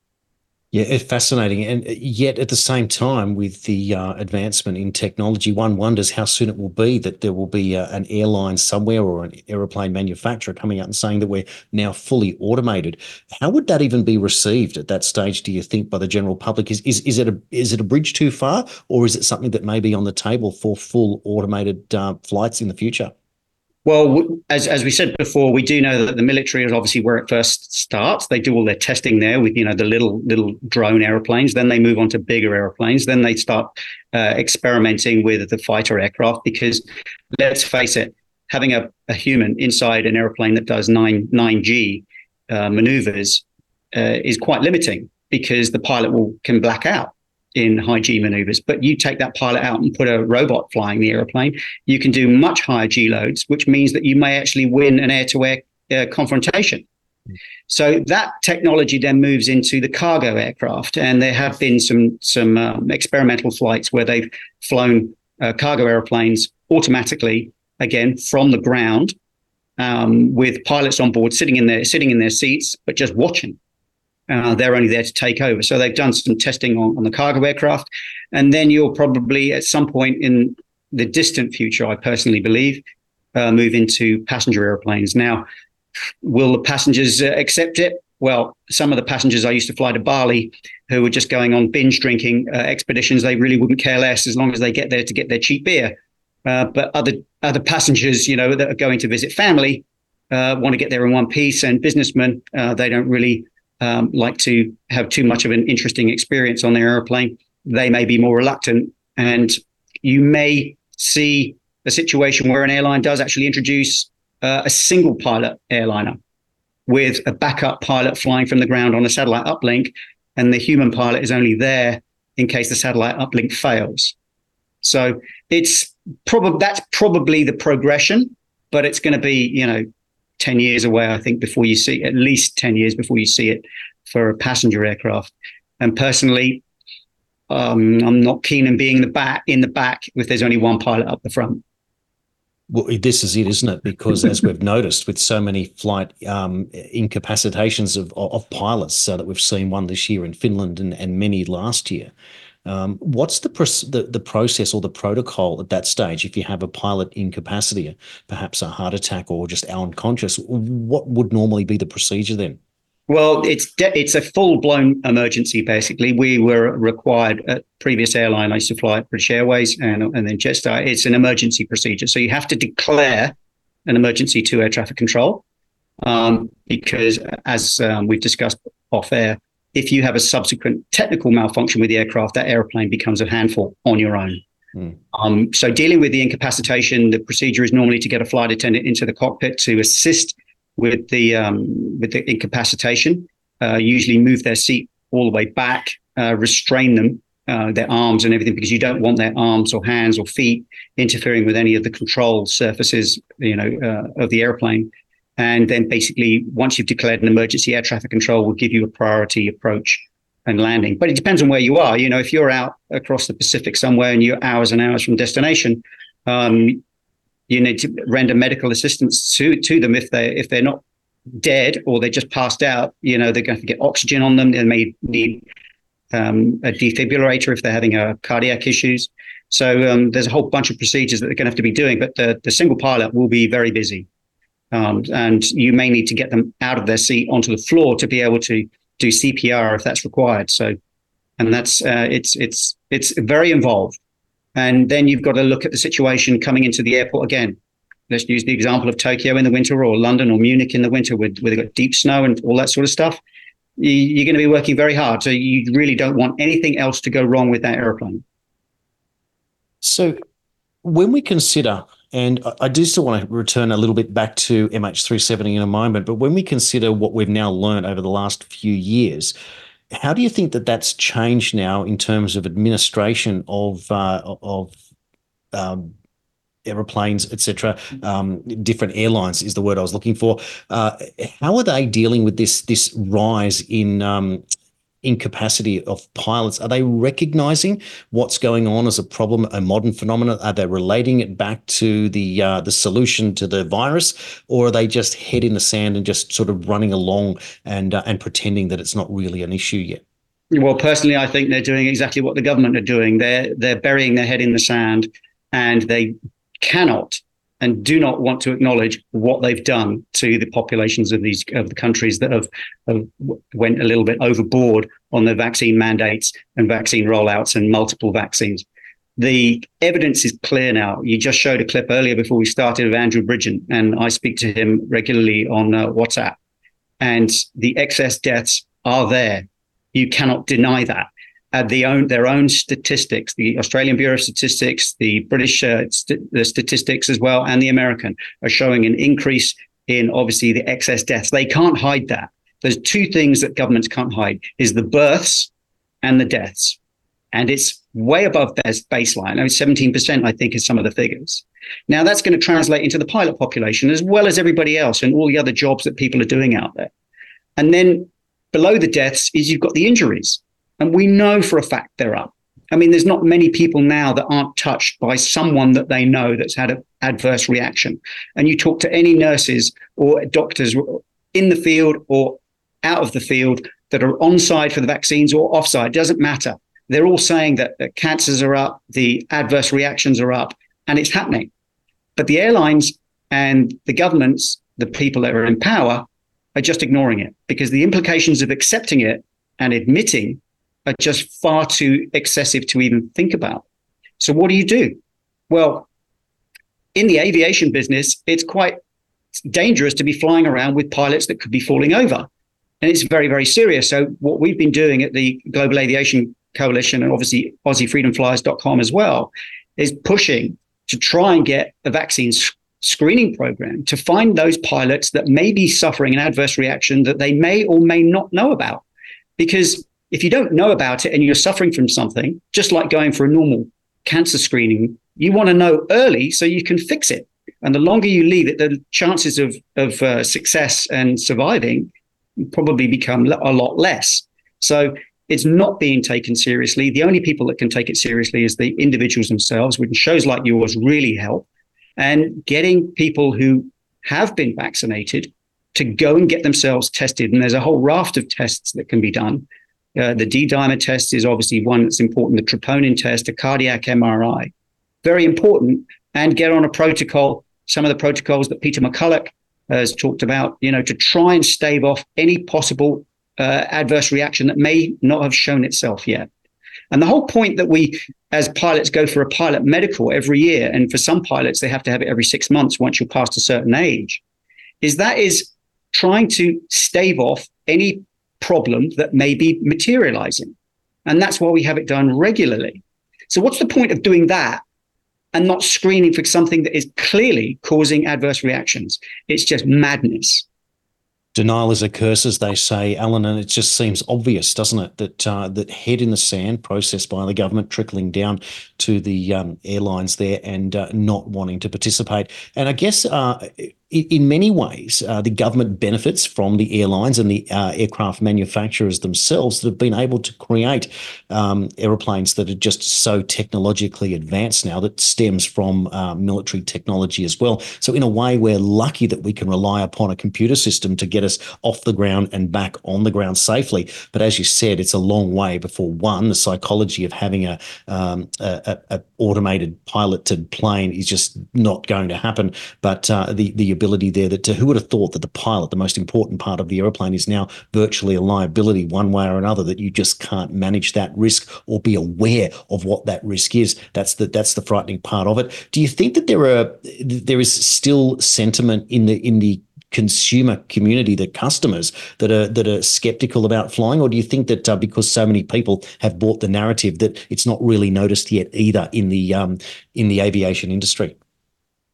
Yeah, it's fascinating. And yet, at the same time, with the uh, advancement in technology, one wonders how soon it will be that there will be uh, an airline somewhere or an aeroplane manufacturer coming out and saying that we're now fully automated. How would that even be received at that stage? Do you think by the general public? Is is is it a is it a bridge too far, or is it something that may be on the table for full automated uh, flights in the future? Well, as, as we said before, we do know that the military is obviously where it first starts. They do all their testing there with you know the little little drone airplanes. Then they move on to bigger airplanes. Then they start uh, experimenting with the fighter aircraft because let's face it, having a, a human inside an airplane that does nine nine G uh, maneuvers uh, is quite limiting because the pilot will can black out in high G maneuvers. But you take that pilot out and put a robot flying the aeroplane, you can do much higher G loads, which means that you may actually win an air to air confrontation. So that technology then moves into the cargo aircraft, and there have been some some um, experimental flights where they've flown uh, cargo airplanes automatically again from the ground um, with pilots on board sitting in their sitting in their seats, but just watching. Uh, they're only there to take over. So they've done some testing on, on the cargo aircraft. And then you'll probably, at some point in the distant future, I personally believe, uh, move into passenger airplanes. Now, will the passengers uh, accept it? Well, some of the passengers I used to fly to Bali who were just going on binge drinking uh, expeditions, they really wouldn't care less as long as they get there to get their cheap beer. Uh, but other other passengers, you know, that are going to visit family, uh, want to get there in one piece, and businessmen, they don't really um, like to have too much of an interesting experience on their airplane, they may be more reluctant. And you may see a situation where an airline does actually introduce uh, a single pilot airliner with a backup pilot flying from the ground on a satellite uplink, and the human pilot is only there in case the satellite uplink fails. So it's probably that's probably the progression, but it's going to be you know 10 years away, I think, before you see at least 10 years before you see it for a passenger aircraft. And personally, um, I'm not keen on being in the back in the back if there's only one pilot up the front. Well, this is it, isn't it? Because as we've noticed with so many flight um, incapacitations of, of pilots, uh, that we've seen one this year in Finland and, and many last year, um, what's the, the, the process or the protocol at that stage if you have a pilot incapacity, perhaps a heart attack or just unconscious? What would normally be the procedure then? Well, it's de- it's a full blown emergency. Basically, we were required at previous airline I used to fly at British Airways and and then Jetstar. It's an emergency procedure, so you have to declare an emergency to air traffic control um, because, as um, we've discussed off air, if you have a subsequent technical malfunction with the aircraft, that airplane becomes a handful on your own. Mm. Um, so, dealing with the incapacitation, the procedure is normally to get a flight attendant into the cockpit to assist with the um, with the incapacitation. Uh, usually, move their seat all the way back, uh, restrain them, uh, their arms and everything, because you don't want their arms or hands or feet interfering with any of the control surfaces, you know, uh, of the airplane. And then basically, once you've declared an emergency, air traffic control will give you a priority approach and landing. But it depends on where you are. You know, if you're out across the Pacific somewhere and you're hours and hours from destination, um, you need to render medical assistance to to them if they if they're not dead or they just passed out. You know, they're going to get oxygen on them. They may need um, a defibrillator if they're having a cardiac issues. So um, there's a whole bunch of procedures that they're going to have to be doing, but the, the single pilot will be very busy. Um, and you may need to get them out of their seat onto the floor to be able to do CPR if that's required. So, and that's uh, it's it's it's very involved. And then you've got to look at the situation coming into the airport again. Let's use the example of Tokyo in the winter or London or Munich in the winter with, where they've got deep snow and all that sort of stuff. You're going to be working very hard. So you really don't want anything else to go wrong with that airplane. So when we consider, and I do still want to return a little bit back to MH370 in a moment, but when we consider what we've now learned over the last few years, how do you think that that's changed now in terms of administration of uh, of um, aeroplanes, etc. Um, different airlines is the word I was looking for. Uh, how are they dealing with this this rise in um, incapacity of pilots? Are they recognizing what's going on as a problem, a modern phenomenon? Are they relating it back to the uh, the solution to the virus, or are they just head in the sand and just sort of running along and uh, and pretending that it's not really an issue yet? Well, personally, I think they're doing exactly what the government are doing. They're they're burying their head in the sand, and they cannot and do not want to acknowledge what they've done to the populations of these of the countries that have, have went a little bit overboard on their vaccine mandates and vaccine rollouts and multiple vaccines. The evidence is clear now. You just showed a clip earlier before we started of Andrew Bridgen, and I speak to him regularly on uh, WhatsApp. And the excess deaths are there. You cannot deny that uh, the own, their own statistics, the Australian Bureau of Statistics, the British uh, st- the statistics as well, and the American are showing an increase in obviously the excess deaths. They can't hide that. There's two things that governments can't hide: is the births and the deaths, and it's way above their baseline. I mean, 17%, I think, is some of the figures. Now that's going to translate into the pilot population as well as everybody else and all the other jobs that people are doing out there. And then below the deaths is you've got the injuries. And we know for a fact they're up. I mean, there's not many people now that aren't touched by someone that they know that's had an adverse reaction. And you talk to any nurses or doctors in the field or out of the field that are on side for the vaccines or off side, doesn't matter. They're all saying that the cancers are up, the adverse reactions are up, and it's happening. But the airlines and the governments, the people that are in power, are just ignoring it because the implications of accepting it and admitting are just far too excessive to even think about. So, what do you do? Well, in the aviation business, it's quite dangerous to be flying around with pilots that could be falling over. And it's very, very serious. So, what we've been doing at the Global Aviation Coalition and obviously AussieFreedomFlyers.com as well is pushing to try and get a vaccine screening program to find those pilots that may be suffering an adverse reaction that they may or may not know about. Because if you don't know about it and you're suffering from something, just like going for a normal cancer screening, you want to know early so you can fix it. And the longer you leave it, the chances of, of uh, success and surviving probably become a lot less. So it's not being taken seriously. The only people that can take it seriously is the individuals themselves, which shows like yours really help. And getting people who have been vaccinated to go and get themselves tested. And there's a whole raft of tests that can be done uh, the D dimer test is obviously one that's important. The troponin test, a cardiac MRI, very important. And get on a protocol. Some of the protocols that Peter McCullough has talked about, you know, to try and stave off any possible uh, adverse reaction that may not have shown itself yet. And the whole point that we, as pilots, go for a pilot medical every year, and for some pilots, they have to have it every six months once you're past a certain age, is that is trying to stave off any problem that may be materializing. And that's why we have it done regularly. So, what's the point of doing that and not screening for something that is clearly causing adverse reactions? It's just madness. Denial is a curse, as they say, Alan, and it just seems obvious, doesn't it, that uh, that head in the sand process by the government trickling down to the um, airlines there and uh, not wanting to participate. And I guess uh, in, many ways, uh, the government benefits from the airlines and the uh, aircraft manufacturers themselves that have been able to create um, aeroplanes that are just so technologically advanced now that stems from uh, military technology as well. So, in a way, we're lucky that we can rely upon a computer system to get us off the ground and back on the ground safely. But as you said, it's a long way before one, the psychology of having a, um, a, a automated piloted plane is just not going to happen. But uh, the the there that to, who would have thought that the pilot, the most important part of the aeroplane, is now virtually a liability one way or another. That you just can't manage that risk or be aware of what that risk is. That's the that's the frightening part of it. Do you think that there are there is still sentiment in the in the consumer community, the customers that are that are skeptical about flying, or do you think that uh, because so many people have bought the narrative that it's not really noticed yet either in the um, in the aviation industry?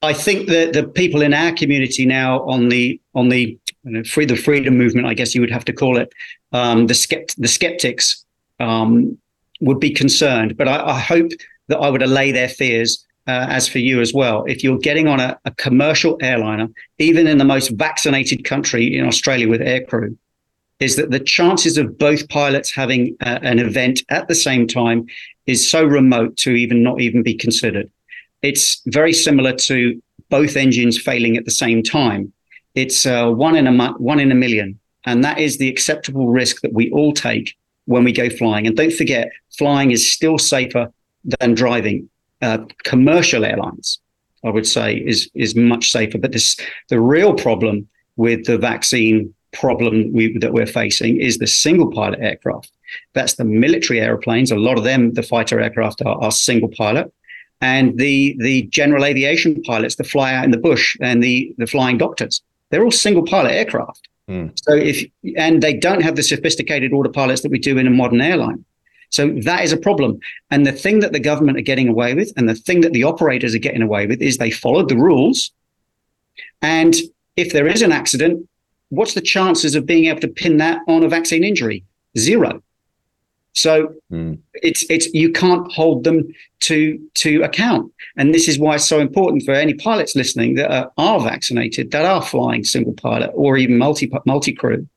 I think that the people in our community now on the on the you know, free the freedom movement, I guess you would have to call it, um, the skept the skeptics um, would be concerned. But I, I, hope that I would allay their fears uh, as for you as well. If you're getting on a, a, commercial airliner, even in the most vaccinated country in Australia with aircrew, is that the chances of both pilots having uh, an event at the same time is so remote to even not even be considered. It's very similar to both engines failing at the same time. It's uh, one in a one in a million, and that is the acceptable risk that we all take when we go flying. And don't forget, flying is still safer than driving uh, commercial airlines, I would say, is is much safer. But this the real problem with the vaccine problem we, that we're facing is the single pilot aircraft. That's the military airplanes. A lot of them, the fighter aircraft, are, are single pilot, and the the general aviation pilots that fly out in the bush and the the flying doctors. They're all single pilot aircraft. Mm. So if and they don't have the sophisticated autopilots that we do in a modern airline. So that is a problem. And the thing that the government are getting away with, and the thing that the operators are getting away with, is they followed the rules. And if there is an accident, what's the chances of being able to pin that on a vaccine injury? Zero. So mm. it's it's you can't hold them to to account, and this is why it's so important for any pilots listening that are, are vaccinated, that are flying single pilot or even multi multi crew,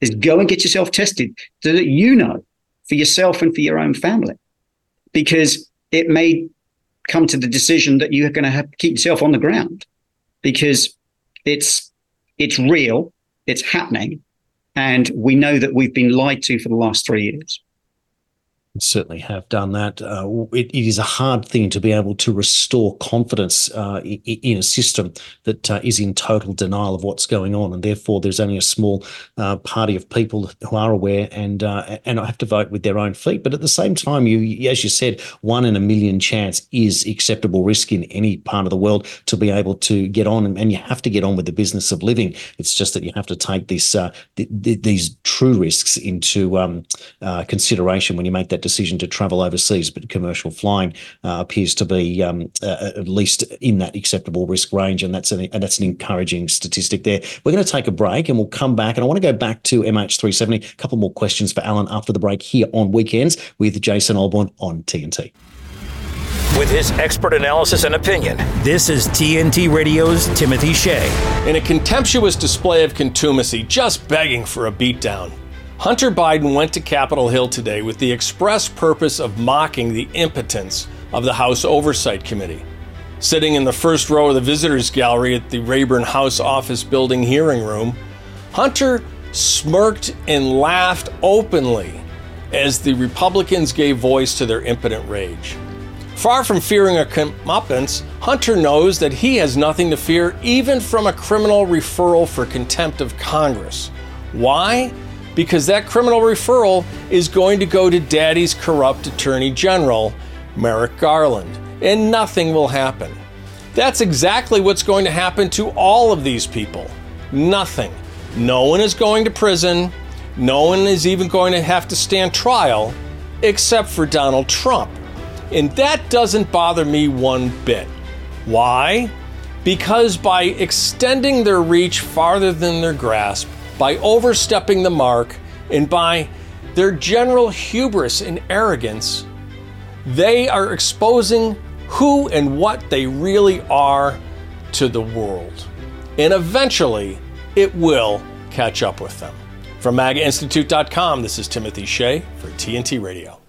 is go and get yourself tested so that you know for yourself and for your own family, because it may come to the decision that you're going to have to keep yourself on the ground because it's it's real, it's happening, and we know that we've been lied to for the last three years certainly have done that. Uh, it, it is a hard thing to be able to restore confidence uh, in a system that uh, is in total denial of what's going on, and therefore there's only a small uh, party of people who are aware and uh, and have to vote with their own feet. But at the same time, you, as you said, one in a million chance is acceptable risk in any part of the world to be able to get on, and, you have to get on with the business of living. It's just that you have to take this uh, th- th- these true risks into um, consideration when you make that decision to travel overseas, but commercial flying uh, appears to be um, uh, at least in that acceptable risk range, and that's an and that's an encouraging statistic there. We're going to take a break, and we'll come back, and I want to go back to MH370. A couple more questions for Alan after the break here on weekends with Jason Olbourne on TNT. With his expert analysis and opinion, this is TNT Radio's Timothy Shea. In a contemptuous display of contumacy, just begging for a beatdown. Hunter Biden went to Capitol Hill today with the express purpose of mocking the impotence of the House Oversight Committee. Sitting in the first row of the visitors gallery at the Rayburn House Office Building hearing room, Hunter smirked and laughed openly as the Republicans gave voice to their impotent rage. Far from fearing a comeuppance, Hunter knows that he has nothing to fear even from a criminal referral for contempt of Congress. Why? Because that criminal referral is going to go to daddy's corrupt attorney general, Merrick Garland, and nothing will happen. That's exactly what's going to happen to all of these people. Nothing. No one is going to prison. No one is even going to have to stand trial except for Donald Trump. And that doesn't bother me one bit. Why? Because by extending their reach farther than their grasp, by overstepping the mark and by their general hubris and arrogance, they are exposing who and what they really are to the world. and eventually it will catch up with them. From MAGAInstitute.com, this is Timothy Shea for TNT Radio.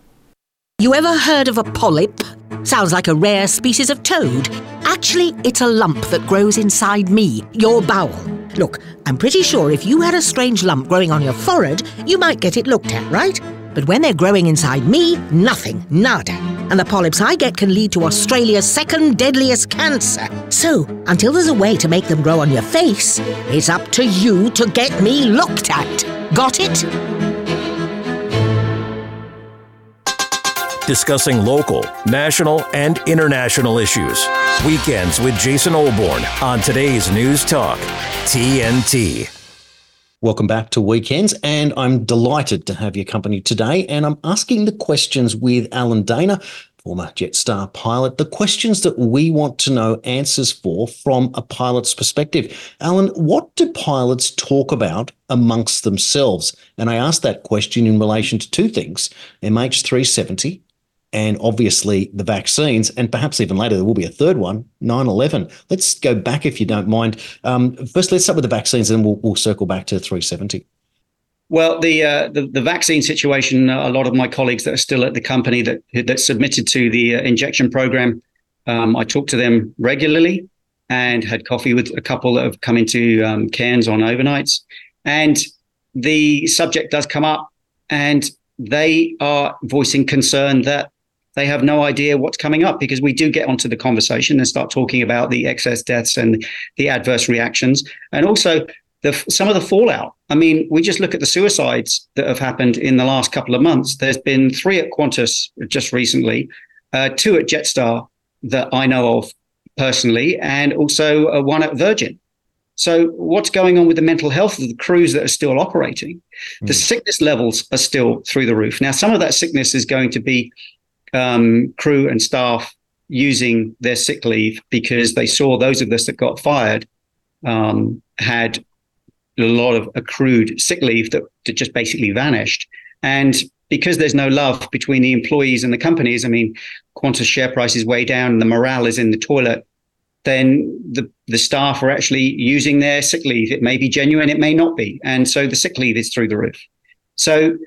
You ever heard of a polyp? Sounds like a rare species of toad. Actually, it's a lump that grows inside me, your bowel. Look, I'm pretty sure if you had a strange lump growing on your forehead, you might get it looked at, right? But when they're growing inside me, nothing, nada. And the polyps I get can lead to Australia's second deadliest cancer. So, until there's a way to make them grow on your face, it's up to you to get me looked at. Got it? Discussing local, national, and international issues. Weekends with Jason Olbourne on today's News Talk, TNT. Welcome back to Weekends, and I'm delighted to have your company today. And I'm asking the questions with Alan Dana, former Jetstar pilot, the questions that we want to know answers for from a pilot's perspective. Alan, what do pilots talk about amongst themselves? And I asked that question in relation to two things MH370 and obviously the vaccines, and perhaps even later there will be a third one, 9/11. Let's go back if you don't mind. Um, first, let's start with the vaccines, and we'll, we'll circle back to 370. Well, the, uh, the, the vaccine situation. Uh, a lot of my colleagues that are still at the company that that submitted to the uh, injection program, um, I talk to them regularly, and had coffee with a couple that have come into um, Cairns on overnights, and the subject does come up, and they are voicing concern that they have no idea what's coming up because we do get onto the conversation and start talking about the excess deaths and the adverse reactions and also the, some of the fallout. I mean, we just look at the suicides that have happened in the last couple of months. There's been three at Qantas just recently, uh, two at Jetstar that I know of personally, and also uh, one at Virgin. So, what's going on with the mental health of the crews that are still operating? Mm. The sickness levels are still through the roof. Now, some of that sickness is going to be um, crew and staff using their sick leave because they saw those of us that got fired um, had a lot of accrued sick leave that, that just basically vanished. And because there's no love between the employees and the companies, I mean, Qantas share price is way down the morale is in the toilet, then the, the staff are actually using their sick leave. It may be genuine, it may not be. And so the sick leave is through the roof. So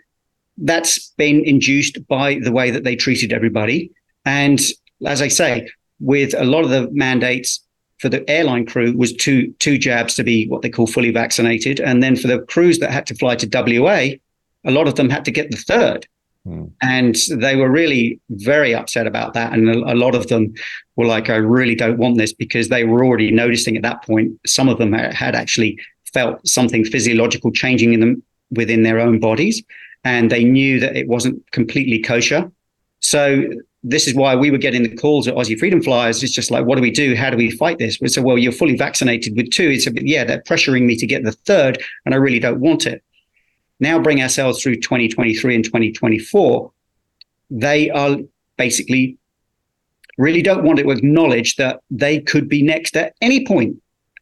that's been induced by the way that they treated everybody. And as I say, with a lot of the mandates for the airline crew was two two jabs to be what they call fully vaccinated, and then for the crews that had to fly to WA, a lot of them had to get the third. Hmm. And they were really very upset about that. And a, a lot of them were like, I really don't want this because they were already noticing at that point, some of them had actually felt something physiological changing in them within their own bodies and they knew that it wasn't completely kosher. So this is why we were getting the calls at Aussie Freedom Flyers. It's just like, what do we do? How do we fight this? We said, well, you're fully vaccinated with two. It's a bit, yeah, they're pressuring me to get the third, and I really don't want it. Now bring ourselves through 2023 and 2024. They are basically really don't want to acknowledge that they could be next at any point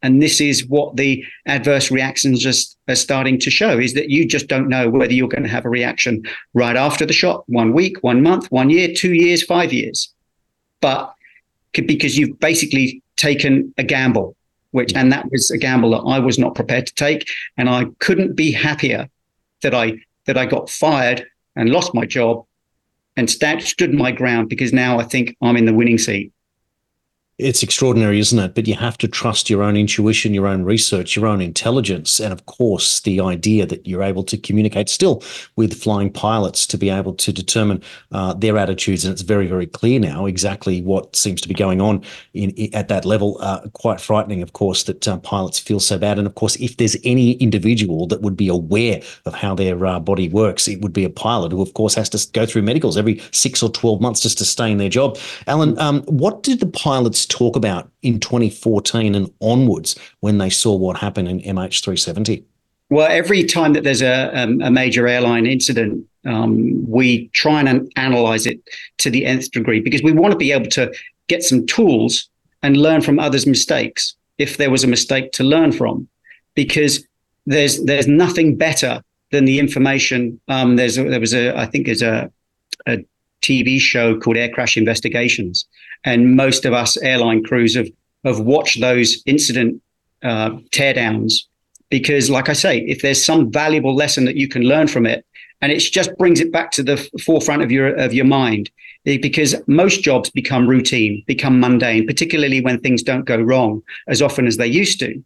and this is what the adverse reactions just are starting to show is that you just don't know whether you're going to have a reaction right after the shot, one week, one month, one year, two years, five years. But because you've basically taken a gamble, which, and that was a gamble that I was not prepared to take. And I couldn't be happier that I, that I got fired and lost my job and st- stood my ground because now I think I'm in the winning seat. It's extraordinary, isn't it? But you have to trust your own intuition, your own research, your own intelligence, and of course, the idea that you're able to communicate still with flying pilots to be able to determine uh, their attitudes. And it's very, very clear now exactly what seems to be going on in, in at that level. Uh, quite frightening, of course, that uh, pilots feel so bad. And of course, if there's any individual that would be aware of how their uh, body works, it would be a pilot who, of course, has to go through medicals every six or 12 months just to stay in their job. Alan, um, what did the pilots talk about in 2014 and onwards when they saw what happened in MH370? Well, every time that there's a, um, a major airline incident, um, we try and analyze it to the nth degree because we want to be able to get some tools and learn from others' mistakes if there was a mistake to learn from, because there's there's nothing better than the information. Um, there's there was a I think there's a, a TV show called Air Crash Investigations, and most of us airline crews have have watched those incident uh, teardowns because, like I say, if there's some valuable lesson that you can learn from it, and it just brings it back to the forefront of your of your mind, because most jobs become routine, become mundane, particularly when things don't go wrong as often as they used to.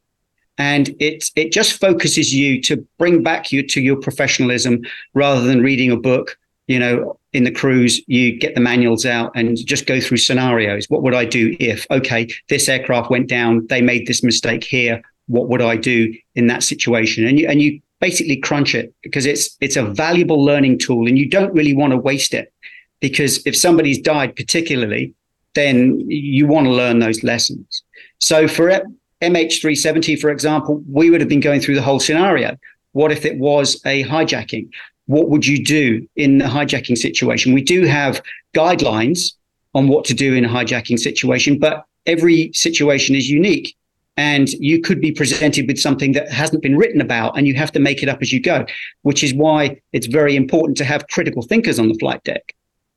And it it just focuses you to bring back you to your professionalism rather than reading a book. You know, in the cruise, you get the manuals out and just go through scenarios. What would I do if? Okay, this aircraft went down. They made this mistake here. What would I do in that situation? And you and you basically crunch it because it's it's a valuable learning tool, and you don't really want to waste it because if somebody's died, particularly, then you want to learn those lessons. So for MH370, for example, we would have been going through the whole scenario. What if it was a hijacking? What would you do in the hijacking situation? We do have guidelines on what to do in a hijacking situation, but every situation is unique. And you could be presented with something that hasn't been written about, and you have to make it up as you go, which is why it's very important to have critical thinkers on the flight deck.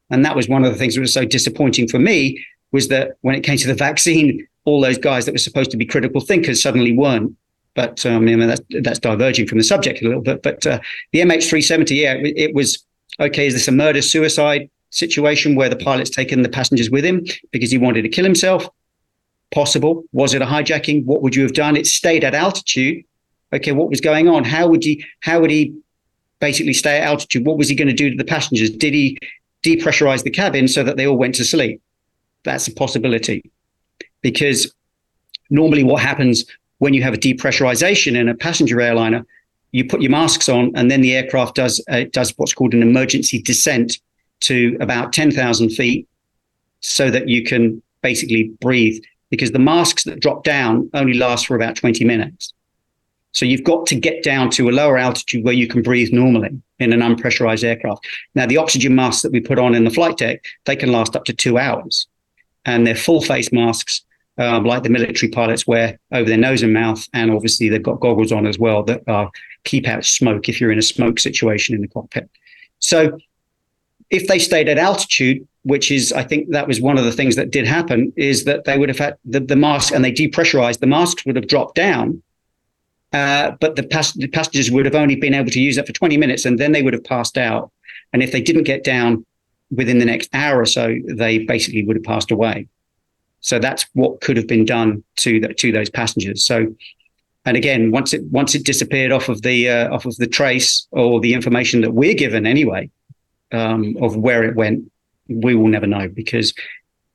And that was one of the things that was so disappointing for me was that when it came to the vaccine, all those guys that were supposed to be critical thinkers suddenly weren't. But um, I mean, that's, that's diverging from the subject a little bit. But uh, the MH370, yeah, it, it was okay. Is this a murder suicide situation where the pilot's taken the passengers with him because he wanted to kill himself? possible? Was it a hijacking? What would you have done? It stayed at altitude. Okay, what was going on? How would he? How would he basically stay at altitude? What was he going to do to the passengers? Did he depressurize the cabin so that they all went to sleep? That's a possibility, because normally what happens when you have a depressurization in a passenger airliner, you put your masks on, and then the aircraft does uh, does what's called an emergency descent to about ten thousand feet, so that you can basically breathe because the masks that drop down only last for about 20 minutes. So you've got to get down to a lower altitude where you can breathe normally in an unpressurized aircraft. Now, the oxygen masks that we put on in the flight deck, they can last up to two hours. And they're full face masks, um, like the military pilots wear over their nose and mouth. And obviously, they've got goggles on as well that are keep out smoke if you're in a smoke situation in the cockpit. So if they stayed at altitude, which is, I think that was one of the things that did happen, is that they would have had the, the mask and they depressurized, the masks would have dropped down. Uh, but the, pass- the passengers would have only been able to use that for 20 minutes and then they would have passed out. And if they didn't get down within the next hour or so, they basically would have passed away. So that's what could have been done to the, to those passengers. So, and again, once it once it disappeared off of the uh, off of the trace or the information that we're given anyway um, of where it went, we will never know because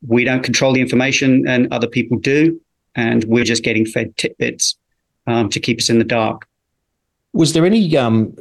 we don't control the information and other people do. And we're just getting fed tidbits um, to keep us in the dark. Was there any um,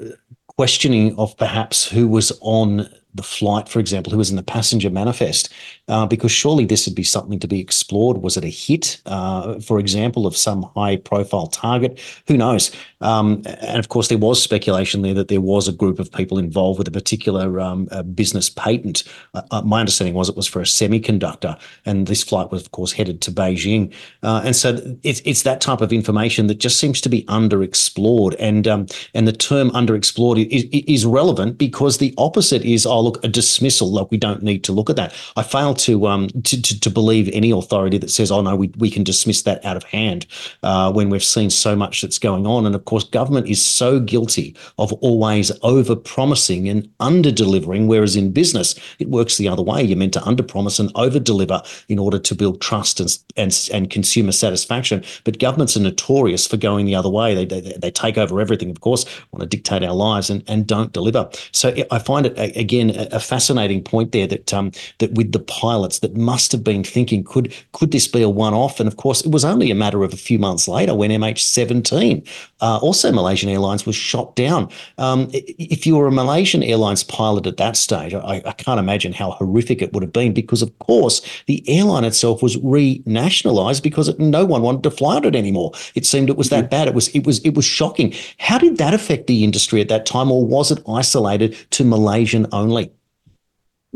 questioning of perhaps who was on the flight, for example, who was in the passenger manifest, uh, because surely this would be something to be explored. Was it a hit, uh, for example, of some high profile target? Who knows? Um, and of course, there was speculation there that there was a group of people involved with a particular um, business patent. Uh, uh my understanding was it was for a semiconductor, and this flight was, of course, headed to Beijing. Uh, and so it's, it's that type of information that just seems to be underexplored. And um, and the term underexplored is, is relevant because the opposite is, oh, look, a dismissal. Like we don't need to look at that. I fail to um to, to, to believe any authority that says, oh no, we, we can dismiss that out of hand uh, when we've seen so much that's going on. And of course, government is so guilty of always over promising and under delivering, whereas in business it works the other way. You're meant to under promise and over deliver in order to build trust and, and and consumer satisfaction. But governments are notorious for going the other way. They, they, they take over everything, of course, want to dictate our lives and, and don't deliver. So I find it again a fascinating point there that um, that with the pilots that must have been thinking, could could this be a one-off? And of course, it was only a matter of a few months later when MH17, uh, also Malaysian Airlines, was shot down. Um, if you were a Malaysian Airlines pilot at that stage, I, I can't imagine how horrific it would have been because, of course, the airline itself was renationalised because it, no one wanted to fly on it anymore. It seemed it was that mm-hmm. bad. It was it was it was shocking. How did that affect the industry at that time, or was it isolated to Malaysian only?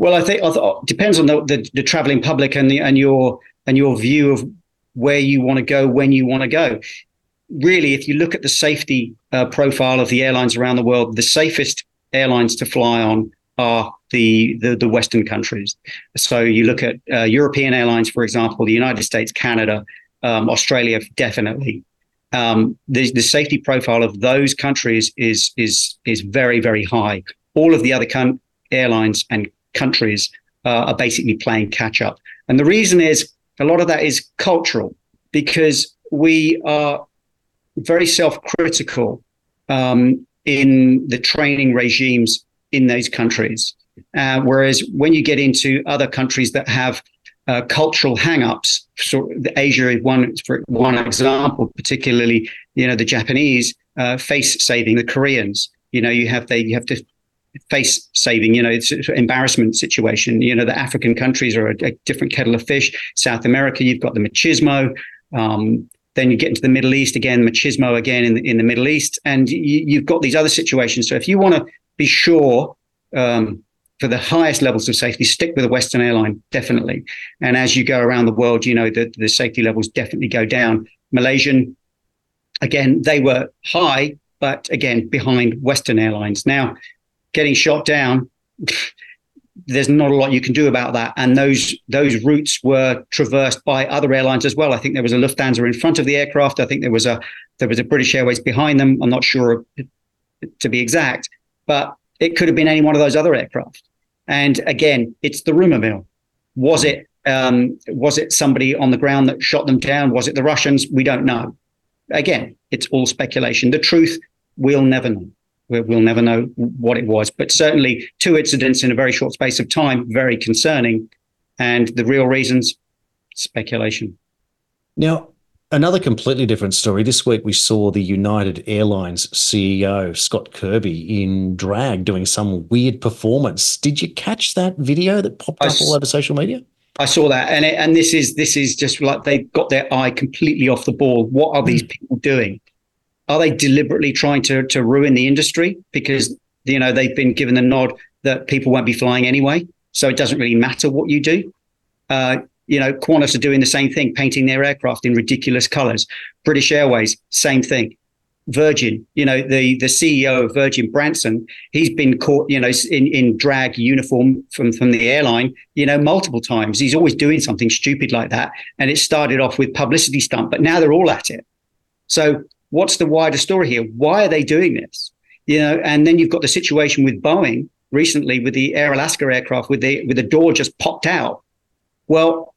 Well, I think it depends on the, the, the traveling public and the, and your and your view of where you want to go when you want to go. Really, if you look at the safety uh, profile of the airlines around the world, the safest airlines to fly on are the the, the Western countries. So you look at uh, European airlines, for example, the United States, Canada, um, Australia, definitely. um, the, the safety profile of those countries is is is very very high. All of the other airlines and countries uh, are basically playing catch up, and the reason is a lot of that is cultural because we are very self critical um, in the training regimes in those countries. Uh, whereas when you get into other countries that have uh, cultural hang-ups, so Asia is one for one example, particularly you know the Japanese uh, face saving, the Koreans. You know you have they you have to face saving. You know it's an embarrassment situation. You know the African countries are a, a different kettle of fish. South America, you've got the machismo. Um, then you get into the Middle East again, machismo again in the, in the Middle East, and you, have got these other situations. So if you want to be sure um, for the highest levels of safety, stick with a Western airline, definitely. And as you go around the world, you know that the safety levels definitely go down. Malaysian, again, they were high, but again behind Western airlines. Now, getting shot down. there's not a lot you can do about that. And those those routes were traversed by other airlines as well. I think there was a Lufthansa in front of the aircraft. I think there was a there was a British Airways behind them. I'm not sure to be exact, but it could have been any one of those other aircraft. And again, it's the rumor mill. Was it um, was it somebody on the ground that shot them down? Was it the Russians? We don't know. Again, it's all speculation. The truth we'll never know we'll never know what it was. But certainly, two incidents in a very short space of time, very concerning. And the real reasons, speculation. Now, another completely different story. This week, we saw the United Airlines CEO, Scott Kirby, in drag doing some weird performance. Did you catch that video that popped up all over social media? I saw that, and it, and this is this is just like they got their eye completely off the ball. What are these hmm. people doing? Are they deliberately trying to to ruin the industry because you know they've been given the nod that people won't be flying anyway, so it doesn't really matter what you do. Uh, you know, Qantas are doing the same thing, painting their aircraft in ridiculous colors. British Airways, same thing. Virgin, you know, the the CEO of Virgin Branson, he's been caught, you know, in, in drag uniform from from the airline, you know, multiple times. He's always doing something stupid like that, and it started off with publicity stunt, but now they're all at it. So what's the wider story here? Why are they doing this? You know, and then you've got the situation with Boeing recently with the Air Alaska aircraft with the with the door just popped out. Well,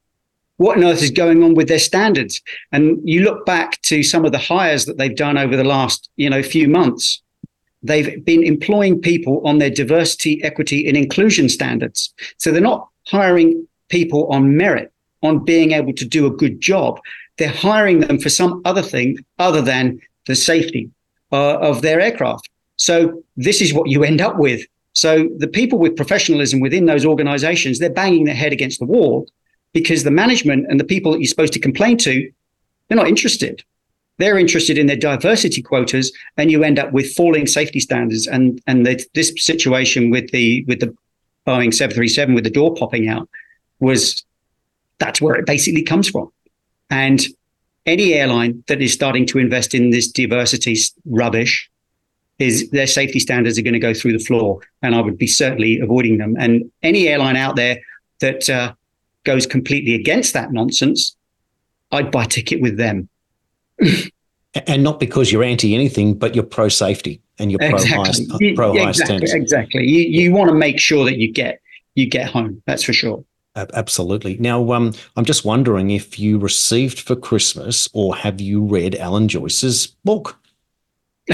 what on earth is going on with their standards? And you look back to some of the hires that they've done over the last, you know, few months. They've been employing people on their diversity, equity, and inclusion standards. So they're not hiring people on merit, on being able to do a good job they're hiring them for some other thing other than the safety uh, of their aircraft. So this is what you end up with. So the people with professionalism within those organizations, they're banging their head against the wall because the management and the people that you're supposed to complain to, they're not interested. They're interested in their diversity quotas, and you end up with falling safety standards. And and the, this situation with the with the Boeing 737 with the door popping out was that's where it basically comes from. And any airline that is starting to invest in this diversity rubbish is their safety standards are going to go through the floor. And I would be certainly avoiding them. And any airline out there that uh, goes completely against that nonsense, I'd buy a ticket with them. and not because you're anti anything, but you're pro safety and you're pro exactly. high, pro high standards. Exactly. You you want to make sure that you get you get home. That's for sure. Absolutely. Now, um, I'm just wondering if you received for Christmas or have you read Alan Joyce's book?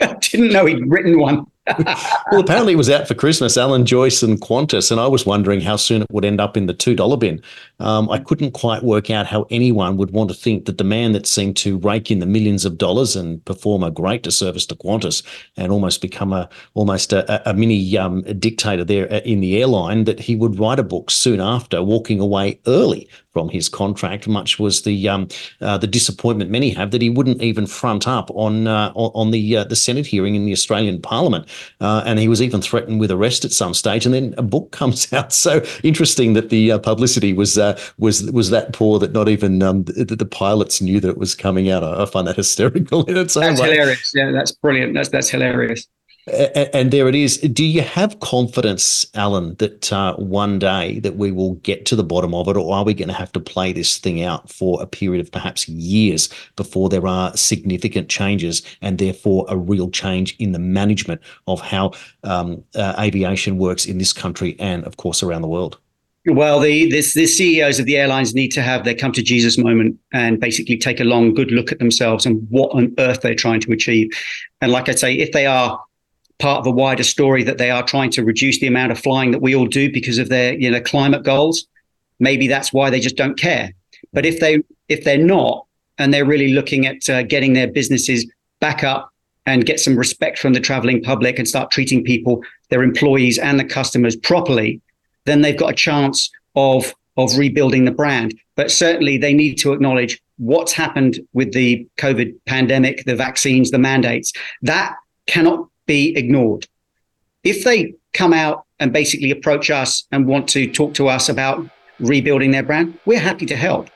I didn't know he'd written one. well, apparently it was out for Christmas, Alan Joyce and Qantas, and I was wondering how soon it would end up in the $2 bin. Um, I couldn't quite work out how anyone would want to think that the man that seemed to rake in the millions of dollars and perform a great disservice to Qantas and almost become a almost a, a mini um, dictator there uh, in the airline, that he would write a book soon after, walking away early from his contract. Much was the um, uh, the disappointment many have that he wouldn't even front up on uh, on the uh, the Senate hearing in the Australian Parliament, uh, and he was even threatened with arrest at some stage. And then a book comes out. So interesting that the uh, publicity was uh, was was that poor that not even um, the, the, pilots knew that it was coming out. I, I find that hysterical in its own That's way. hilarious. Yeah, that's brilliant. That's that's hilarious. And there it is. Do you have confidence, Alan, that uh, one day that we will get to the bottom of it, or are we going to have to play this thing out for a period of perhaps years before there are significant changes and therefore a real change in the management of how um, uh, aviation works in this country and, of course, around the world? Well, the this, the CEOs of the airlines need to have their come to Jesus moment and basically take a long, good look at themselves and what on earth they're trying to achieve. And like I say, if they are part of a wider story that they are trying to reduce the amount of flying that we all do because of their you know climate goals, maybe that's why they just don't care. But if they if they're not and they're really looking at uh, getting their businesses back up and get some respect from the traveling public and start treating people, their employees and the customers properly then they've got a chance of of rebuilding the brand. But certainly they need to acknowledge what's happened with the COVID pandemic, the vaccines, the mandates. That cannot be ignored. If they come out and basically approach us and want to talk to us about rebuilding their brand, we're happy to help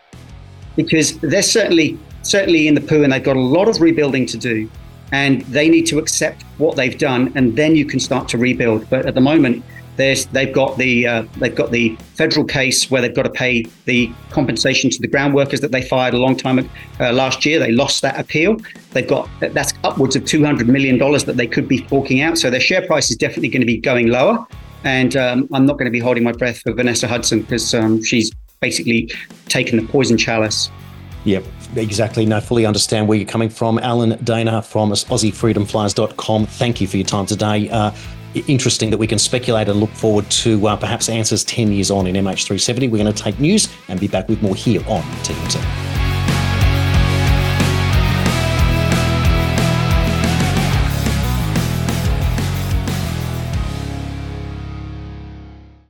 because they're certainly certainly in the poo and they've got a lot of rebuilding to do and they need to accept what they've done and then you can start to rebuild but at the moment they've got the uh, they've got the federal case where they've got to pay the compensation to the ground workers that they fired a long time uh, last year. They lost that appeal. They've got that's upwards of two hundred million dollars that they could be forking out. So their share price is definitely going to be going lower. And um, I'm not going to be holding my breath for Vanessa Hudson because um, she's basically taken the poison chalice. Yep, exactly. No, fully understand where you're coming from. Alan Dana from AussieFreedomFlyers.com. Thank you for your time today. Uh, interesting that we can speculate and look forward to uh, perhaps answers 10 years on in MH370. We're going to take news and be back with more here on TNT.